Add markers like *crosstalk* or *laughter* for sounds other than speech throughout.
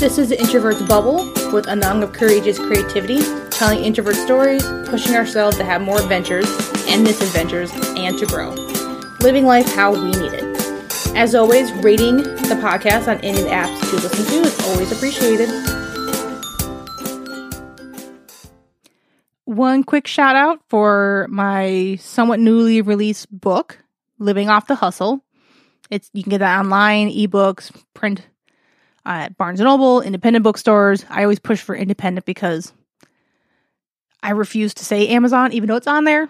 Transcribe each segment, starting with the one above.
This is the Introvert's Bubble with a Anang of Courageous Creativity, telling introvert stories, pushing ourselves to have more adventures and misadventures, and to grow. Living life how we need it. As always, rating the podcast on any apps to listen to is always appreciated. One quick shout out for my somewhat newly released book, Living Off the Hustle. It's you can get that online, ebooks, print at Barnes and Noble, independent bookstores. I always push for independent because I refuse to say Amazon, even though it's on there.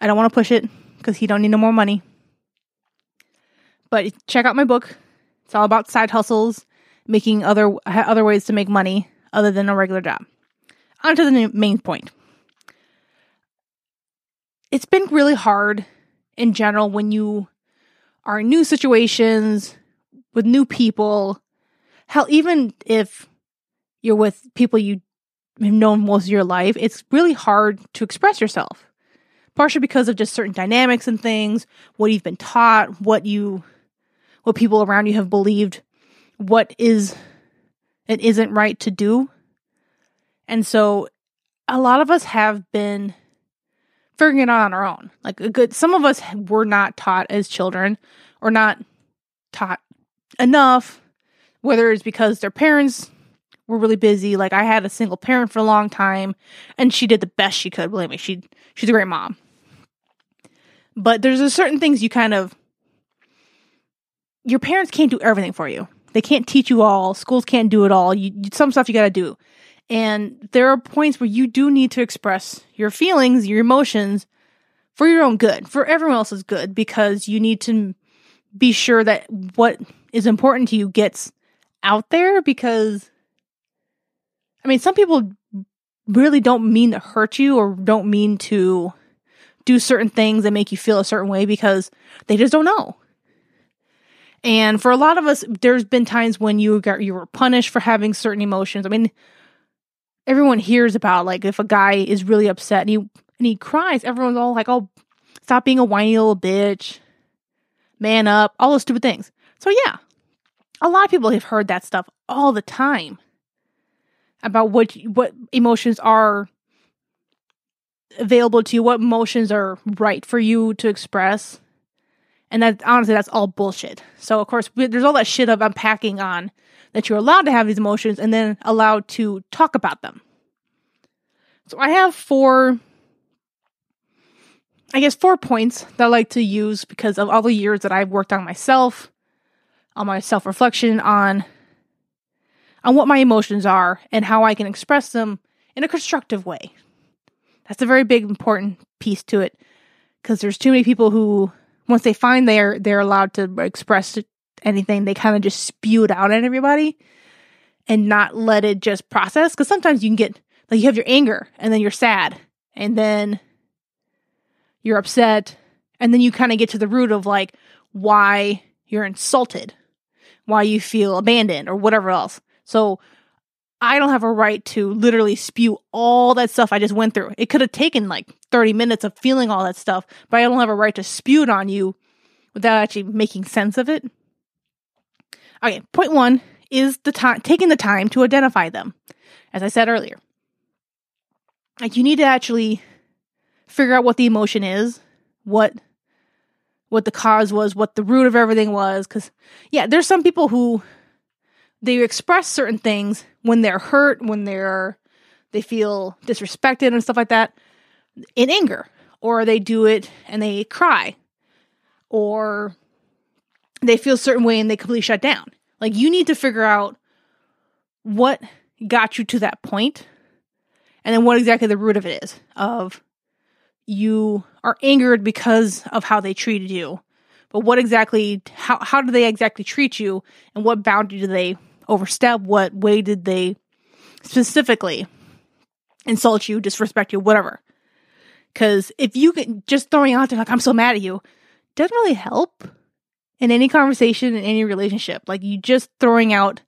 I don't want to push it because he don't need no more money. But check out my book. It's all about side hustles, making other other ways to make money other than a regular job. On to the main point. It's been really hard in general when you are in new situations with new people Hell, even if you're with people you have known most of your life, it's really hard to express yourself. Partially because of just certain dynamics and things, what you've been taught, what you, what people around you have believed, what is and isn't right to do. And so a lot of us have been figuring it out on our own. Like a good, some of us were not taught as children or not taught enough whether it's because their parents were really busy. Like I had a single parent for a long time, and she did the best she could. Believe me, she she's a great mom. But there's a certain things you kind of your parents can't do everything for you. They can't teach you all. Schools can't do it all. You, some stuff you got to do. And there are points where you do need to express your feelings, your emotions for your own good, for everyone else's good, because you need to be sure that what is important to you gets out there because I mean, some people really don't mean to hurt you or don't mean to do certain things that make you feel a certain way because they just don't know. And for a lot of us, there's been times when you got you were punished for having certain emotions. I mean, everyone hears about like if a guy is really upset and he and he cries, everyone's all like, "Oh, stop being a whiny little bitch, man up," all those stupid things. So yeah, a lot of people have heard that stuff all the time about what what emotions are available to you, what emotions are right for you to express. And that honestly, that's all bullshit. So of course, there's all that shit of unpacking on that you're allowed to have these emotions and then allowed to talk about them. So I have four, I guess, four points that I like to use because of all the years that I've worked on myself on my self reflection on on what my emotions are and how I can express them in a constructive way. That's a very big important piece to it because there's too many people who once they find they're they're allowed to express anything, they kind of just spew it out at everybody and not let it just process because sometimes you can get like you have your anger and then you're sad and then you're upset and then you kind of get to the root of like why you're insulted why you feel abandoned or whatever else. So I don't have a right to literally spew all that stuff I just went through. It could have taken like 30 minutes of feeling all that stuff, but I don't have a right to spew it on you without actually making sense of it. Okay, point one is the time taking the time to identify them. As I said earlier. Like you need to actually figure out what the emotion is, what what the cause was, what the root of everything was. Because, yeah, there's some people who they express certain things when they're hurt, when they're they feel disrespected and stuff like that in anger, or they do it and they cry, or they feel a certain way and they completely shut down. Like you need to figure out what got you to that point and then what exactly the root of it is of you are angered because of how they treated you. But what exactly, how, how do they exactly treat you? And what boundary do they overstep? What way did they specifically insult you, disrespect you, whatever? Because if you can just throwing out there, like, I'm so mad at you, doesn't really help in any conversation, in any relationship. Like, you just throwing out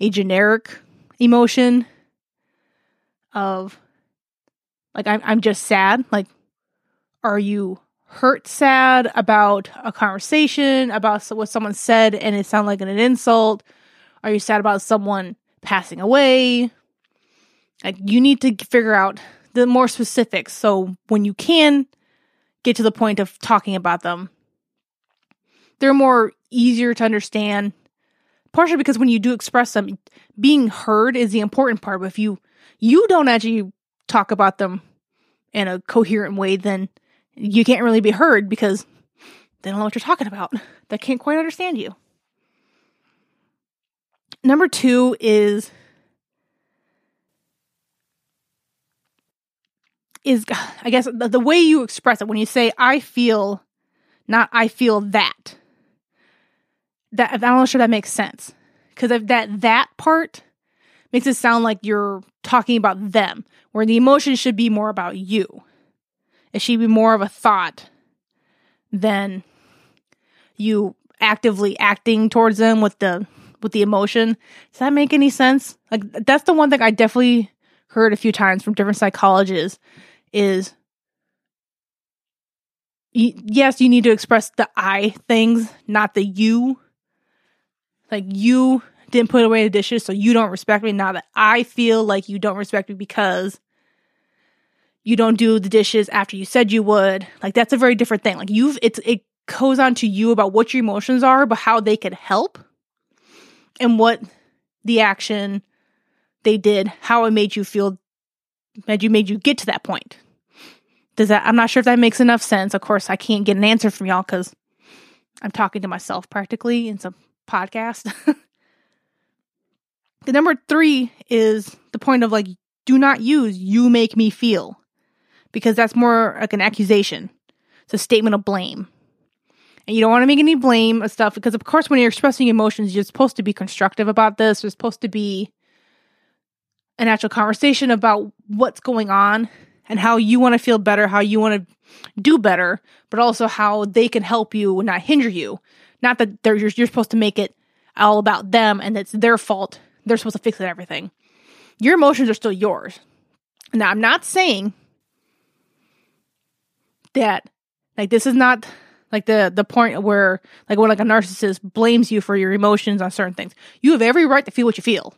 a generic emotion of, like, I'm, I'm just sad. Like, are you hurt sad about a conversation, about what someone said and it sounded like an insult? Are you sad about someone passing away? Like you need to figure out the more specifics. So when you can get to the point of talking about them, they're more easier to understand. Partially because when you do express them, being heard is the important part. But if you you don't actually talk about them in a coherent way, then you can't really be heard because they don't know what you're talking about. They can't quite understand you. Number two is is I guess the, the way you express it when you say I feel, not I feel that. That I'm not sure that makes sense because if that that part makes it sound like you're talking about them, where the emotion should be more about you. Should be more of a thought than you actively acting towards them with the with the emotion. Does that make any sense? Like that's the one thing I definitely heard a few times from different psychologists is yes, you need to express the I things, not the you. Like you didn't put away the dishes, so you don't respect me. Now that I feel like you don't respect me because you don't do the dishes after you said you would. Like that's a very different thing. Like you've it's it goes on to you about what your emotions are, but how they could help and what the action they did, how it made you feel made you made you get to that point. Does that I'm not sure if that makes enough sense. Of course, I can't get an answer from y'all cuz I'm talking to myself practically in some podcast. *laughs* the number 3 is the point of like do not use you make me feel because that's more like an accusation. It's a statement of blame. And you don't want to make any blame of stuff because, of course, when you're expressing emotions, you're supposed to be constructive about this. You're supposed to be an actual conversation about what's going on and how you want to feel better, how you want to do better, but also how they can help you and not hinder you. Not that they're you're, you're supposed to make it all about them and it's their fault. They're supposed to fix it everything. Your emotions are still yours. Now, I'm not saying that like this is not like the the point where like when like a narcissist blames you for your emotions on certain things. You have every right to feel what you feel.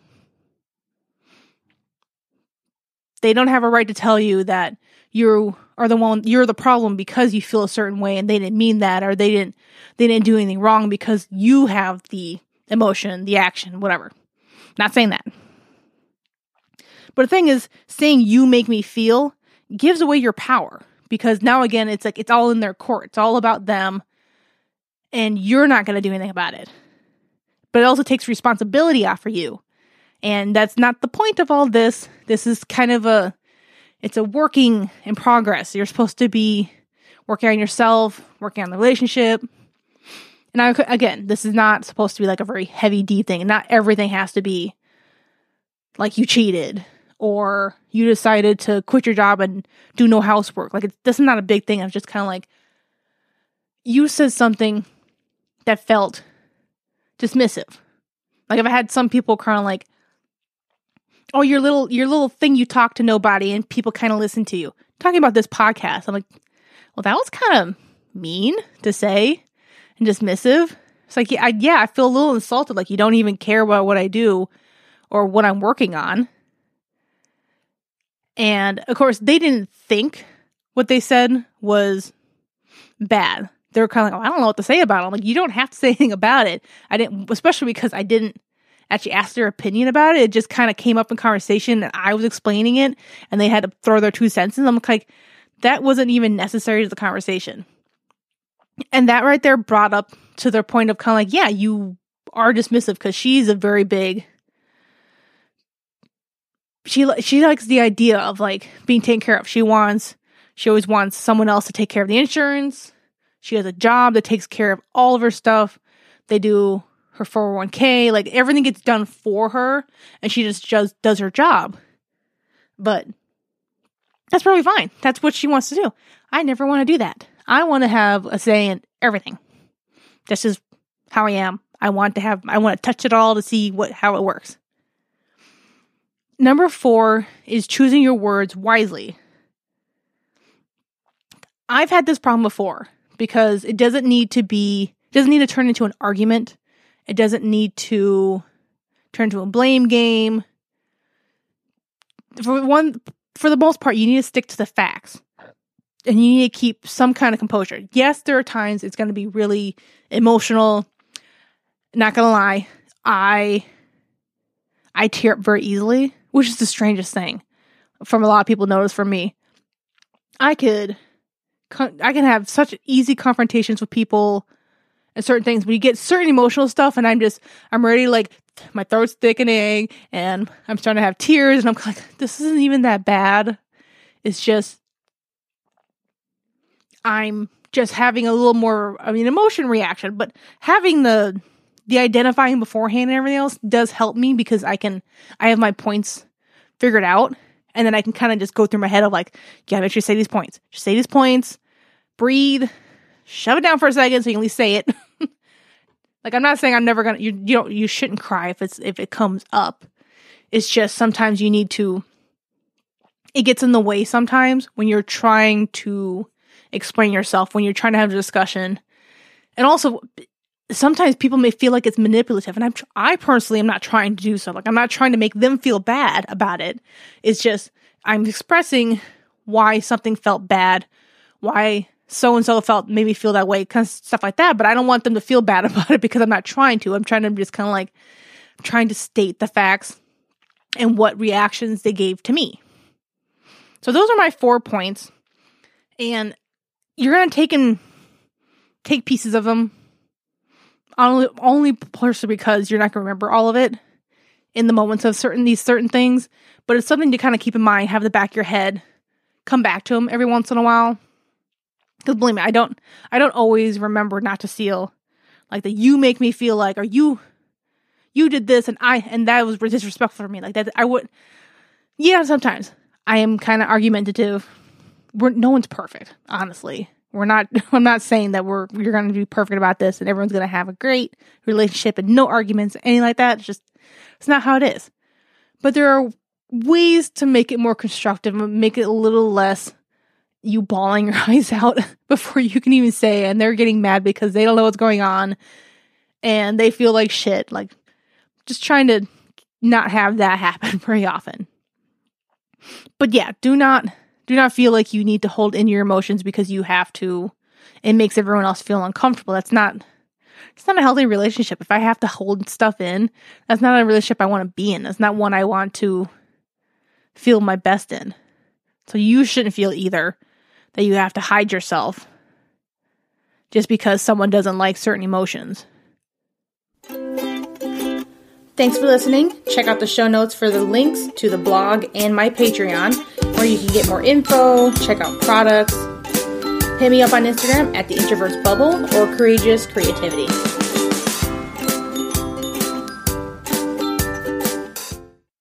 They don't have a right to tell you that you are the one you're the problem because you feel a certain way and they didn't mean that or they didn't they didn't do anything wrong because you have the emotion, the action, whatever. Not saying that. But the thing is, saying you make me feel gives away your power because now again it's like it's all in their court. It's all about them and you're not going to do anything about it. But it also takes responsibility off for you. And that's not the point of all this. This is kind of a it's a working in progress. You're supposed to be working on yourself, working on the relationship. And I again, this is not supposed to be like a very heavy D thing. Not everything has to be like you cheated or you decided to quit your job and do no housework. Like, it's, this is not a big thing. It's just kind of like you said something that felt dismissive. Like, if I had some people kind of like, oh, your little your little thing you talk to nobody and people kind of listen to you. Talking about this podcast, I'm like, well, that was kind of mean to say and dismissive. It's like, yeah, I, yeah, I feel a little insulted. Like you don't even care about what I do or what I'm working on. And of course, they didn't think what they said was bad. They were kind of like, oh, I don't know what to say about it. I'm like, you don't have to say *laughs* anything about it. I didn't, especially because I didn't actually ask their opinion about it. It just kind of came up in conversation and I was explaining it and they had to throw their two cents in. I'm like, that wasn't even necessary to the conversation. And that right there brought up to their point of kind of like, yeah, you are dismissive because she's a very big she she likes the idea of like being taken care of. She wants she always wants someone else to take care of the insurance. She has a job that takes care of all of her stuff. They do her 401k, like everything gets done for her and she just just does her job. But that's probably fine. That's what she wants to do. I never want to do that. I want to have a say in everything. This is how I am. I want to have I want to touch it all to see what how it works. Number four is choosing your words wisely. I've had this problem before because it doesn't need to be, doesn't need to turn into an argument. It doesn't need to turn into a blame game. For one, for the most part, you need to stick to the facts and you need to keep some kind of composure. Yes, there are times it's going to be really emotional. Not going to lie, I I tear up very easily, which is the strangest thing. From a lot of people notice from me. I could I can have such easy confrontations with people and certain things, but you get certain emotional stuff and I'm just I'm ready like my throat's thickening and I'm starting to have tears and I'm like this isn't even that bad. It's just I'm just having a little more I mean emotion reaction, but having the the identifying beforehand and everything else does help me because I can I have my points figured out and then I can kind of just go through my head of like, yeah, make sure you say these points. Just say these points, breathe, shove it down for a second so you can at least say it. *laughs* like I'm not saying I'm never gonna you you don't you shouldn't cry if it's if it comes up. It's just sometimes you need to it gets in the way sometimes when you're trying to explain yourself, when you're trying to have a discussion. And also sometimes people may feel like it's manipulative and I'm I personally am not trying to do so. Like I'm not trying to make them feel bad about it. It's just I'm expressing why something felt bad, why so and so felt maybe feel that way, kind of stuff like that. But I don't want them to feel bad *laughs* about it because I'm not trying to. I'm trying to just kind of like trying to state the facts and what reactions they gave to me. So those are my four points. And you're gonna take and take pieces of them only only partially because you're not going to remember all of it in the moments of certain these certain things, but it's something to kind of keep in mind, have the back of your head, come back to them every once in a while. Because believe me, I don't I don't always remember not to steal. Like that you make me feel like, or you you did this and I and that was disrespectful for me. Like that I would yeah, sometimes. I am kind of argumentative. We're no one's perfect, honestly. We're not *laughs* I'm not saying that we're you're going to be perfect about this and everyone's going to have a great relationship and no arguments anything like that. It's just it's not how it is. But there are ways to make it more constructive, make it a little less you bawling *laughs* your eyes out *laughs* before you can even say and they're getting mad because they don't know what's going on and they feel like shit. Like just trying to not have that happen very often. But yeah, do not do not feel like you need to hold in your emotions because you have to. It makes everyone else feel uncomfortable. That's not it's not a healthy relationship. If I have to hold stuff in, that's not a relationship I want to be in. That's not one I want to feel my best in. So you shouldn't feel either that you have to hide yourself just because someone doesn't like certain emotions. Thanks for listening. Check out the show notes for the links to the blog and my Patreon, where you can get more info, check out products. Hit me up on Instagram at the Introverts Bubble or Courageous Creativity.